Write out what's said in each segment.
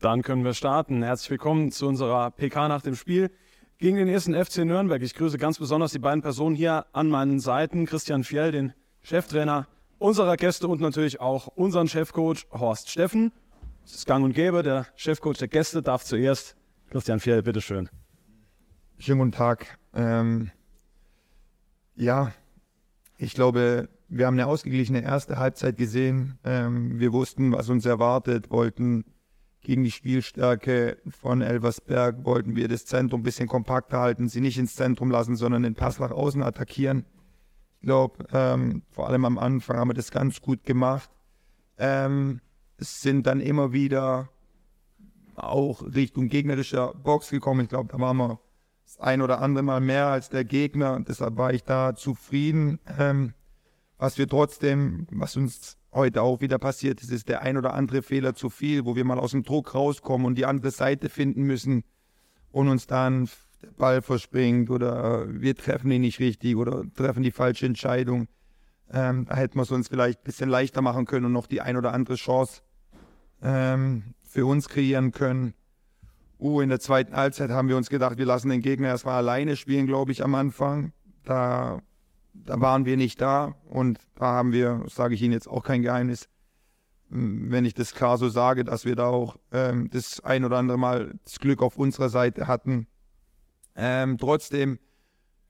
Dann können wir starten. Herzlich willkommen zu unserer PK nach dem Spiel gegen den ersten FC Nürnberg. Ich grüße ganz besonders die beiden Personen hier an meinen Seiten. Christian Fjell, den Cheftrainer unserer Gäste und natürlich auch unseren Chefcoach Horst Steffen. Es ist gang und gäbe. Der Chefcoach der Gäste darf zuerst. Christian Fjell, bitteschön. Schönen guten Tag. Ähm, ja, ich glaube, wir haben eine ausgeglichene erste Halbzeit gesehen. Ähm, wir wussten, was uns erwartet, wollten gegen die Spielstärke von Elversberg, wollten wir das Zentrum ein bisschen kompakter halten, sie nicht ins Zentrum lassen, sondern den Pass nach außen attackieren. Ich glaube, ähm, vor allem am Anfang haben wir das ganz gut gemacht. Ähm, es sind dann immer wieder auch Richtung gegnerischer Box gekommen. Ich glaube, da waren wir das ein oder andere Mal mehr als der Gegner. Deshalb war ich da zufrieden. Ähm, was wir trotzdem, was uns heute auch wieder passiert ist, ist der ein oder andere Fehler zu viel, wo wir mal aus dem Druck rauskommen und die andere Seite finden müssen und uns dann der Ball verspringt oder wir treffen ihn nicht richtig oder treffen die falsche Entscheidung. Ähm, da hätten wir es uns vielleicht ein bisschen leichter machen können und noch die ein oder andere Chance ähm, für uns kreieren können. Uh, in der zweiten Halbzeit haben wir uns gedacht, wir lassen den Gegner erstmal alleine spielen, glaube ich, am Anfang. Da, da waren wir nicht da und da haben wir, sage ich Ihnen jetzt auch kein Geheimnis, wenn ich das klar so sage, dass wir da auch ähm, das ein oder andere Mal das Glück auf unserer Seite hatten. Ähm, trotzdem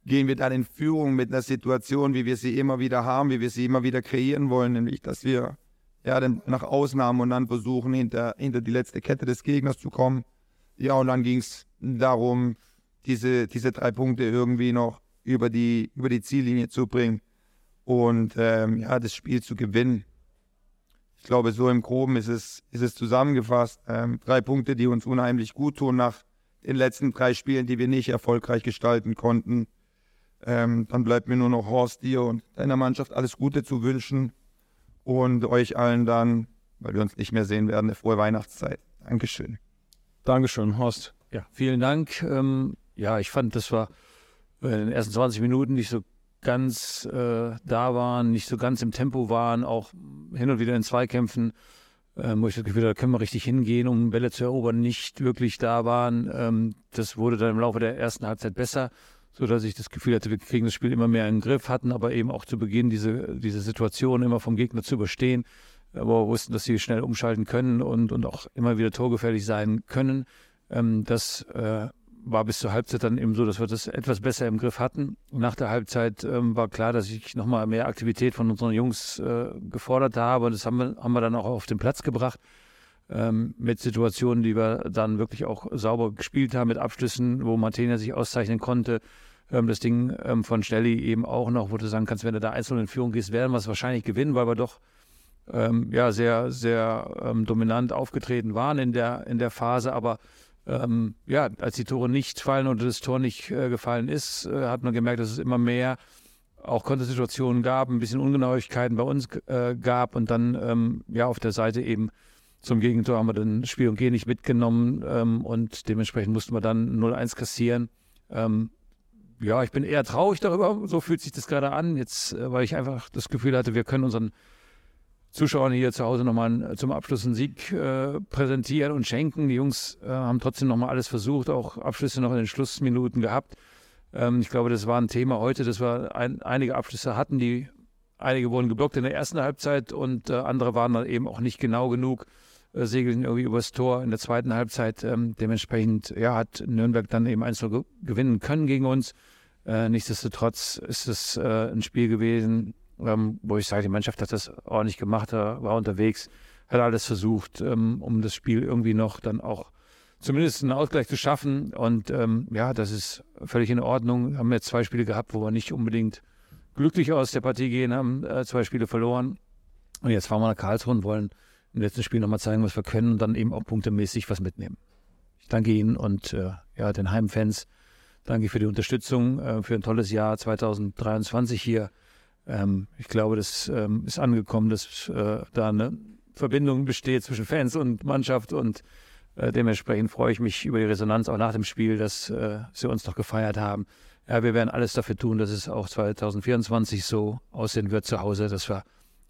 gehen wir dann in Führung mit einer Situation, wie wir sie immer wieder haben, wie wir sie immer wieder kreieren wollen, nämlich dass wir ja, dann nach außen haben und dann versuchen, hinter, hinter die letzte Kette des Gegners zu kommen. Ja, und dann ging es darum, diese, diese drei Punkte irgendwie noch über die, über die Ziellinie zu bringen und ähm, ja, das Spiel zu gewinnen. Ich glaube, so im Groben ist es, ist es zusammengefasst. Ähm, drei Punkte, die uns unheimlich gut tun nach den letzten drei Spielen, die wir nicht erfolgreich gestalten konnten. Ähm, dann bleibt mir nur noch Horst, dir und deiner Mannschaft alles Gute zu wünschen und euch allen dann, weil wir uns nicht mehr sehen werden, eine frohe Weihnachtszeit. Dankeschön. Dankeschön, Horst. Ja, vielen Dank. Ähm, ja, ich fand, das war in den ersten 20 Minuten nicht so ganz äh, da waren, nicht so ganz im Tempo waren, auch hin und wieder in Zweikämpfen, äh, wo ich das Gefühl hatte, da können wir richtig hingehen, um Bälle zu erobern, nicht wirklich da waren. Ähm, das wurde dann im Laufe der ersten Halbzeit besser, sodass ich das Gefühl hatte, wir kriegen das Spiel immer mehr in den Griff, hatten aber eben auch zu Beginn diese, diese Situation immer vom Gegner zu überstehen aber wir wussten, dass sie schnell umschalten können und, und auch immer wieder torgefährlich sein können. Ähm, das äh, war bis zur Halbzeit dann eben so, dass wir das etwas besser im Griff hatten. Nach der Halbzeit ähm, war klar, dass ich nochmal mehr Aktivität von unseren Jungs äh, gefordert habe. Und das haben wir, haben wir dann auch auf den Platz gebracht. Ähm, mit Situationen, die wir dann wirklich auch sauber gespielt haben, mit Abschlüssen, wo Martina sich auszeichnen konnte. Ähm, das Ding ähm, von Stelly eben auch noch, wo du sagen kannst, wenn du da einzeln in Führung gehst, werden wir es wahrscheinlich gewinnen, weil wir doch ähm, ja, sehr, sehr ähm, dominant aufgetreten waren in der, in der Phase. Aber ähm, ja, als die Tore nicht fallen oder das Tor nicht äh, gefallen ist, äh, hat man gemerkt, dass es immer mehr auch Kontersituationen gab, ein bisschen Ungenauigkeiten bei uns äh, gab und dann ähm, ja auf der Seite eben zum Gegentor haben wir dann Spiel und G nicht mitgenommen ähm, und dementsprechend mussten wir dann 0-1 kassieren. Ähm, ja, ich bin eher traurig darüber, so fühlt sich das gerade an, jetzt, äh, weil ich einfach das Gefühl hatte, wir können unseren Zuschauern hier zu Hause nochmal zum Abschluss einen Sieg äh, präsentieren und schenken. Die Jungs äh, haben trotzdem nochmal alles versucht, auch Abschlüsse noch in den Schlussminuten gehabt. Ähm, ich glaube, das war ein Thema heute, dass wir ein, einige Abschlüsse hatten, die einige wurden geblockt in der ersten Halbzeit und äh, andere waren dann eben auch nicht genau genug, äh, segeln irgendwie übers Tor in der zweiten Halbzeit. Ähm, dementsprechend ja, hat Nürnberg dann eben 1 ge gewinnen können gegen uns. Äh, nichtsdestotrotz ist es äh, ein Spiel gewesen, ähm, wo ich sage, die Mannschaft hat das ordentlich gemacht, war unterwegs, hat alles versucht, ähm, um das Spiel irgendwie noch dann auch zumindest einen Ausgleich zu schaffen. Und ähm, ja, das ist völlig in Ordnung. Wir haben jetzt zwei Spiele gehabt, wo wir nicht unbedingt glücklich aus der Partie gehen, haben äh, zwei Spiele verloren. Und jetzt fahren wir nach Karlsruhe und wollen im letzten Spiel nochmal zeigen, was wir können und dann eben auch punktemäßig was mitnehmen. Ich danke Ihnen und äh, ja, den Heimfans. Danke für die Unterstützung, äh, für ein tolles Jahr 2023 hier. Ähm, ich glaube, das ähm, ist angekommen, dass äh, da eine Verbindung besteht zwischen Fans und Mannschaft und äh, dementsprechend freue ich mich über die Resonanz auch nach dem Spiel, dass äh, sie uns noch gefeiert haben. Ja, wir werden alles dafür tun, dass es auch 2024 so aussehen wird zu Hause, dass wir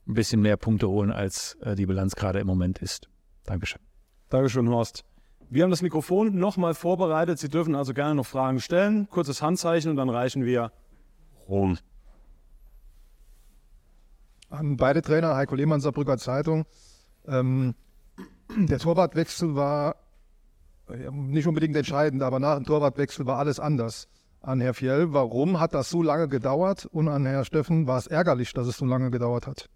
ein bisschen mehr Punkte holen, als äh, die Bilanz gerade im Moment ist. Dankeschön. Dankeschön, Horst. Wir haben das Mikrofon nochmal vorbereitet. Sie dürfen also gerne noch Fragen stellen. Kurzes Handzeichen und dann reichen wir rum. An beide Trainer, Heiko Lehmann, Saarbrücker Zeitung. Ähm, der Torwartwechsel war äh, nicht unbedingt entscheidend, aber nach dem Torwartwechsel war alles anders. An Herr Fjell, warum hat das so lange gedauert? Und an Herr Steffen war es ärgerlich, dass es so lange gedauert hat.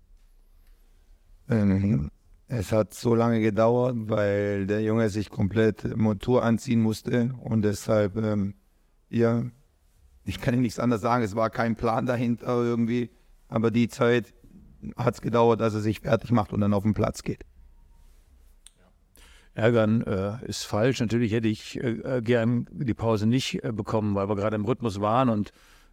Ähm, es hat so lange gedauert, weil der Junge sich komplett Motor anziehen musste und deshalb, ähm, ja, ich kann Ihnen nichts anderes sagen, es war kein Plan dahinter irgendwie, aber die Zeit hat es gedauert, dass er sich fertig macht und dann auf den Platz geht. Ärgern äh, ist falsch. Natürlich hätte ich äh, äh, gern die Pause nicht äh, bekommen, weil wir gerade im Rhythmus waren und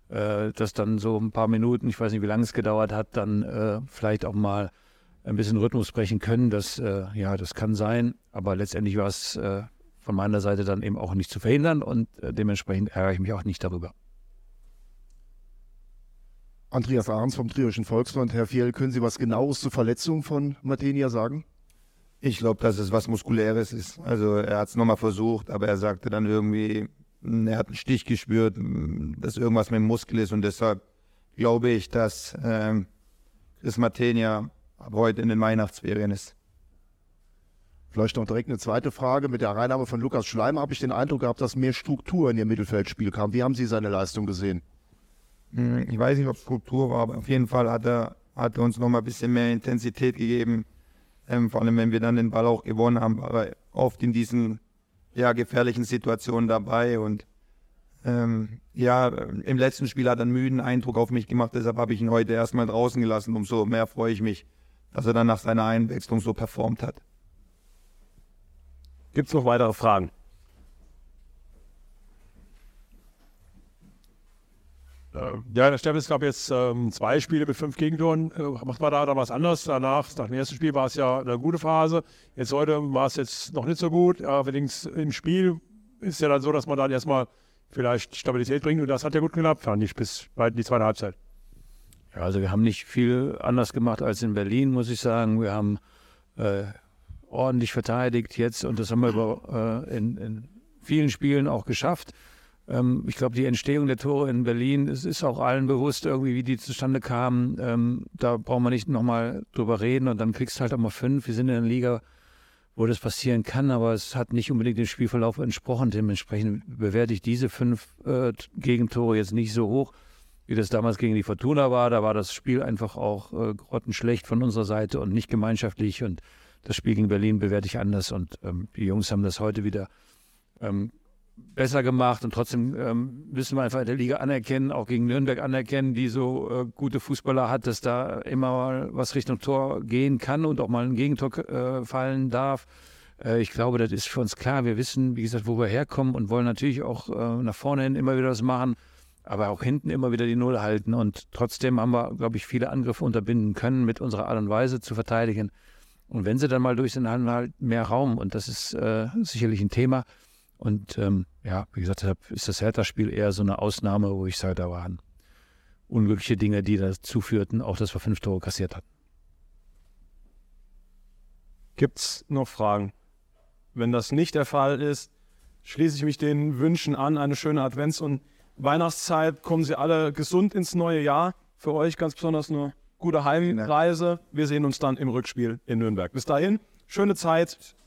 äh, das dann so ein paar Minuten, ich weiß nicht, wie lange es gedauert hat, dann äh, vielleicht auch mal ein bisschen Rhythmus brechen können. Das, ja, das kann sein, aber letztendlich war es von meiner Seite dann eben auch nicht zu verhindern und dementsprechend ärgere ich mich auch nicht darüber. Andreas Ahrens vom Trierischen Volksbund. Herr Fjell, können Sie was Genaues zur Verletzung von Matenia sagen? Ich glaube, dass es was Muskuläres ist. Also er hat es nochmal versucht, aber er sagte dann irgendwie, er hat einen Stich gespürt, dass irgendwas mit dem Muskel ist und deshalb glaube ich, dass ähm, Chris Matenia ab heute in den Weihnachtsferien ist. Vielleicht noch direkt eine zweite Frage. Mit der Reinnahme von Lukas Schleim habe ich den Eindruck gehabt, dass mehr Struktur in Ihr Mittelfeldspiel kam. Wie haben Sie seine Leistung gesehen? Hm, ich weiß nicht, ob Struktur war, aber auf jeden Fall hat er, hat er uns nochmal ein bisschen mehr Intensität gegeben. Ähm, vor allem, wenn wir dann den Ball auch gewonnen haben, war er oft in diesen ja, gefährlichen Situationen dabei. Und ähm, ja, im letzten Spiel hat er einen müden Eindruck auf mich gemacht, deshalb habe ich ihn heute erstmal draußen gelassen. Umso mehr freue ich mich, dass er dann nach seiner Einwechslung so performt hat. Gibt es noch weitere Fragen? Äh, ja, der Steffen, es gab jetzt ähm, zwei Spiele mit fünf Gegentoren. Äh, macht man da dann was anderes? Danach, nach dem ersten Spiel war es ja eine gute Phase. Jetzt heute war es jetzt noch nicht so gut. Allerdings im Spiel ist ja dann so, dass man dann erstmal vielleicht Stabilität bringt und das hat ja gut geklappt, fand ich, bis in die zweite Halbzeit. Ja, also wir haben nicht viel anders gemacht als in Berlin, muss ich sagen. Wir haben äh, ordentlich verteidigt jetzt und das haben wir über, äh, in, in vielen Spielen auch geschafft. Ähm, ich glaube, die Entstehung der Tore in Berlin, es ist auch allen bewusst irgendwie, wie die zustande kamen. Ähm, da brauchen wir nicht nochmal drüber reden und dann kriegst du halt auch mal fünf. Wir sind in einer Liga, wo das passieren kann, aber es hat nicht unbedingt dem Spielverlauf entsprochen. Dementsprechend bewerte ich diese fünf äh, Gegentore jetzt nicht so hoch, wie das damals gegen die Fortuna war. Da war das Spiel einfach auch äh, grottenschlecht von unserer Seite und nicht gemeinschaftlich. Und das Spiel gegen Berlin bewerte ich anders. Und ähm, die Jungs haben das heute wieder ähm, besser gemacht und trotzdem ähm, müssen wir einfach in der Liga anerkennen, auch gegen Nürnberg anerkennen, die so äh, gute Fußballer hat, dass da immer mal was Richtung Tor gehen kann und auch mal ein Gegentor äh, fallen darf. Äh, ich glaube, das ist für uns klar. Wir wissen, wie gesagt, wo wir herkommen und wollen natürlich auch äh, nach vorne hin immer wieder was machen, aber auch hinten immer wieder die Null halten. Und trotzdem haben wir, glaube ich, viele Angriffe unterbinden können, mit unserer Art und Weise zu verteidigen. Und wenn sie dann mal durch sind, haben wir halt mehr Raum und das ist äh, sicherlich ein Thema. Und ähm, ja, wie gesagt, deshalb ist das Hertha-Spiel eher so eine Ausnahme, wo ich sage, da waren unglückliche Dinge, die dazu führten, auch dass wir fünf Tore kassiert hatten. Gibt es noch Fragen? Wenn das nicht der Fall ist, schließe ich mich den Wünschen an. Eine schöne Advents- und Weihnachtszeit. Kommen Sie alle gesund ins neue Jahr. Für euch ganz besonders eine gute Heimreise. Wir sehen uns dann im Rückspiel in Nürnberg. Bis dahin, schöne Zeit.